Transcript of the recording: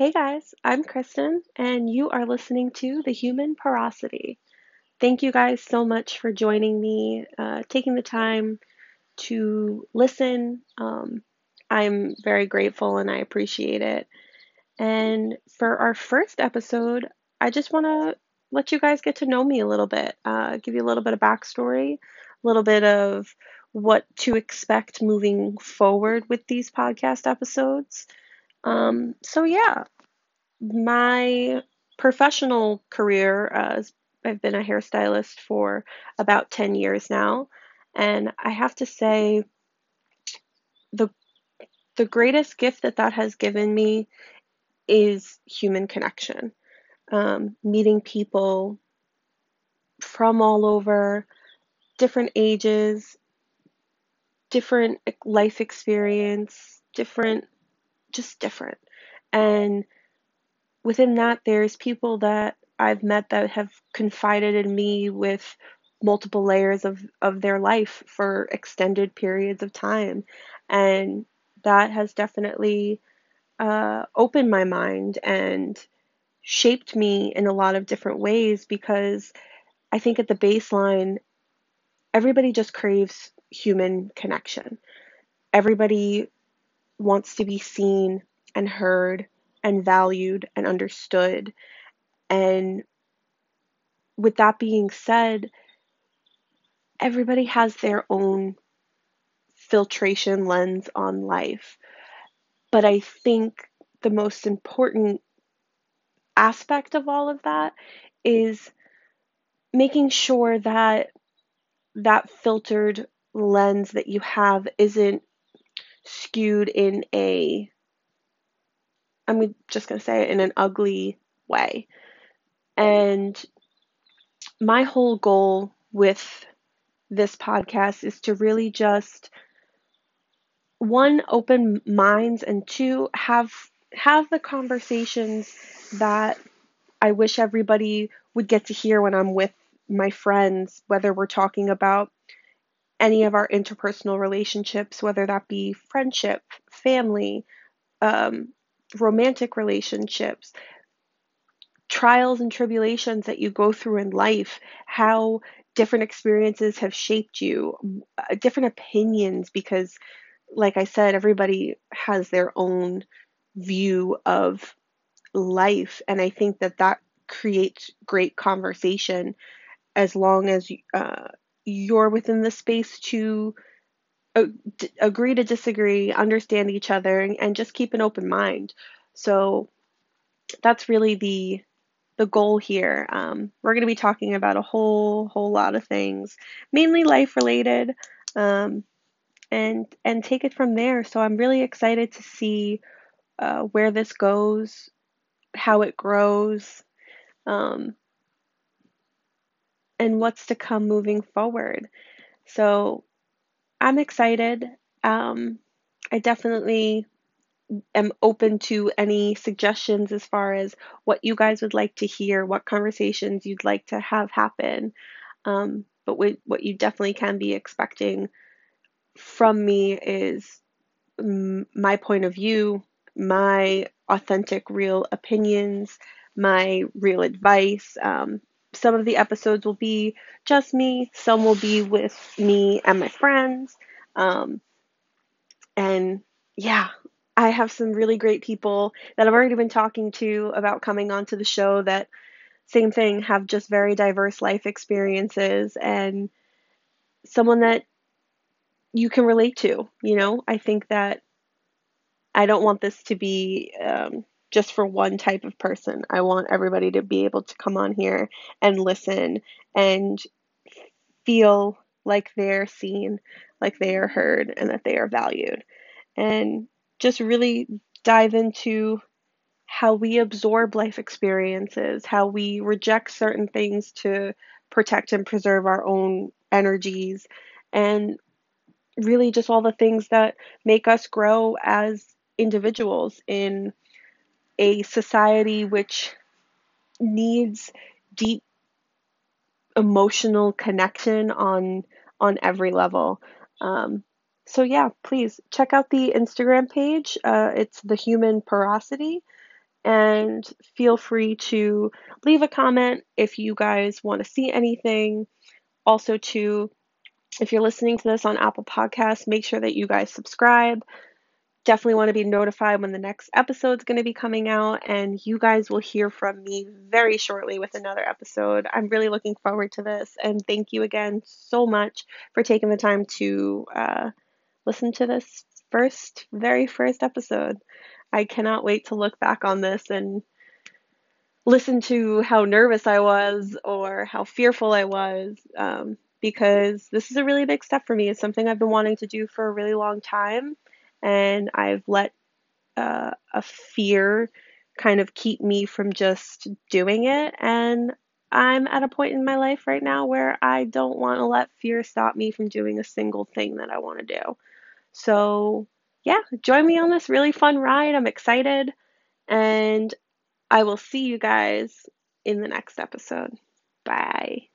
Hey guys, I'm Kristen, and you are listening to The Human Porosity. Thank you guys so much for joining me, uh, taking the time to listen. Um, I'm very grateful and I appreciate it. And for our first episode, I just want to let you guys get to know me a little bit, uh, give you a little bit of backstory, a little bit of what to expect moving forward with these podcast episodes. Um, so, yeah, my professional career, uh, I've been a hairstylist for about 10 years now, and I have to say, the the greatest gift that that has given me is human connection. Um, meeting people from all over, different ages, different life experience, different, just different. And within that, there's people that I've met that have confided in me with multiple layers of, of their life for extended periods of time. And that has definitely uh, opened my mind and shaped me in a lot of different ways because I think at the baseline, everybody just craves human connection. Everybody wants to be seen and heard and valued and understood. And with that being said, everybody has their own filtration lens on life. But I think the most important aspect of all of that is making sure that that filtered lens that you have isn't skewed in a I'm just going to say it in an ugly way. And my whole goal with this podcast is to really just one open minds and two have have the conversations that I wish everybody would get to hear when I'm with my friends whether we're talking about any of our interpersonal relationships whether that be friendship family um, romantic relationships, trials and tribulations that you go through in life, how different experiences have shaped you, uh, different opinions, because, like I said, everybody has their own view of life. And I think that that creates great conversation as long as uh, you're within the space to agree to disagree, understand each other, and, and just keep an open mind. So that's really the the goal here. Um, we're going to be talking about a whole whole lot of things, mainly life related, um, and and take it from there. So I'm really excited to see uh, where this goes, how it grows, um, and what's to come moving forward. So I'm excited. Um, I definitely am open to any suggestions as far as what you guys would like to hear, what conversations you'd like to have happen. Um, but what, what you definitely can be expecting from me is m- my point of view, my authentic, real opinions, my real advice. Um, some of the episodes will be just me, some will be with me and my friends. Um, and yeah, I have some really great people that I've already been talking to about coming onto the show that same thing have just very diverse life experiences and someone that you can relate to, you know? I think that I don't want this to be um, just for one type of person. I want everybody to be able to come on here and listen and feel like they're seen, like they are heard, and that they are valued. And just really dive into how we absorb life experiences, how we reject certain things to protect and preserve our own energies, and really just all the things that make us grow as individuals in a society which needs deep emotional connection on on every level. Um, so yeah, please check out the Instagram page. Uh, it's the Human Porosity, And feel free to leave a comment if you guys want to see anything. Also, to if you're listening to this on Apple Podcasts, make sure that you guys subscribe. Definitely want to be notified when the next episode's going to be coming out, and you guys will hear from me very shortly with another episode. I'm really looking forward to this, and thank you again so much for taking the time to uh, listen to this first, very first episode. I cannot wait to look back on this and listen to how nervous I was or how fearful I was um, because this is a really big step for me. It's something I've been wanting to do for a really long time, and I've let uh, a fear kind of keep me from just doing it. And I'm at a point in my life right now where I don't want to let fear stop me from doing a single thing that I want to do. So, yeah, join me on this really fun ride. I'm excited. And I will see you guys in the next episode. Bye.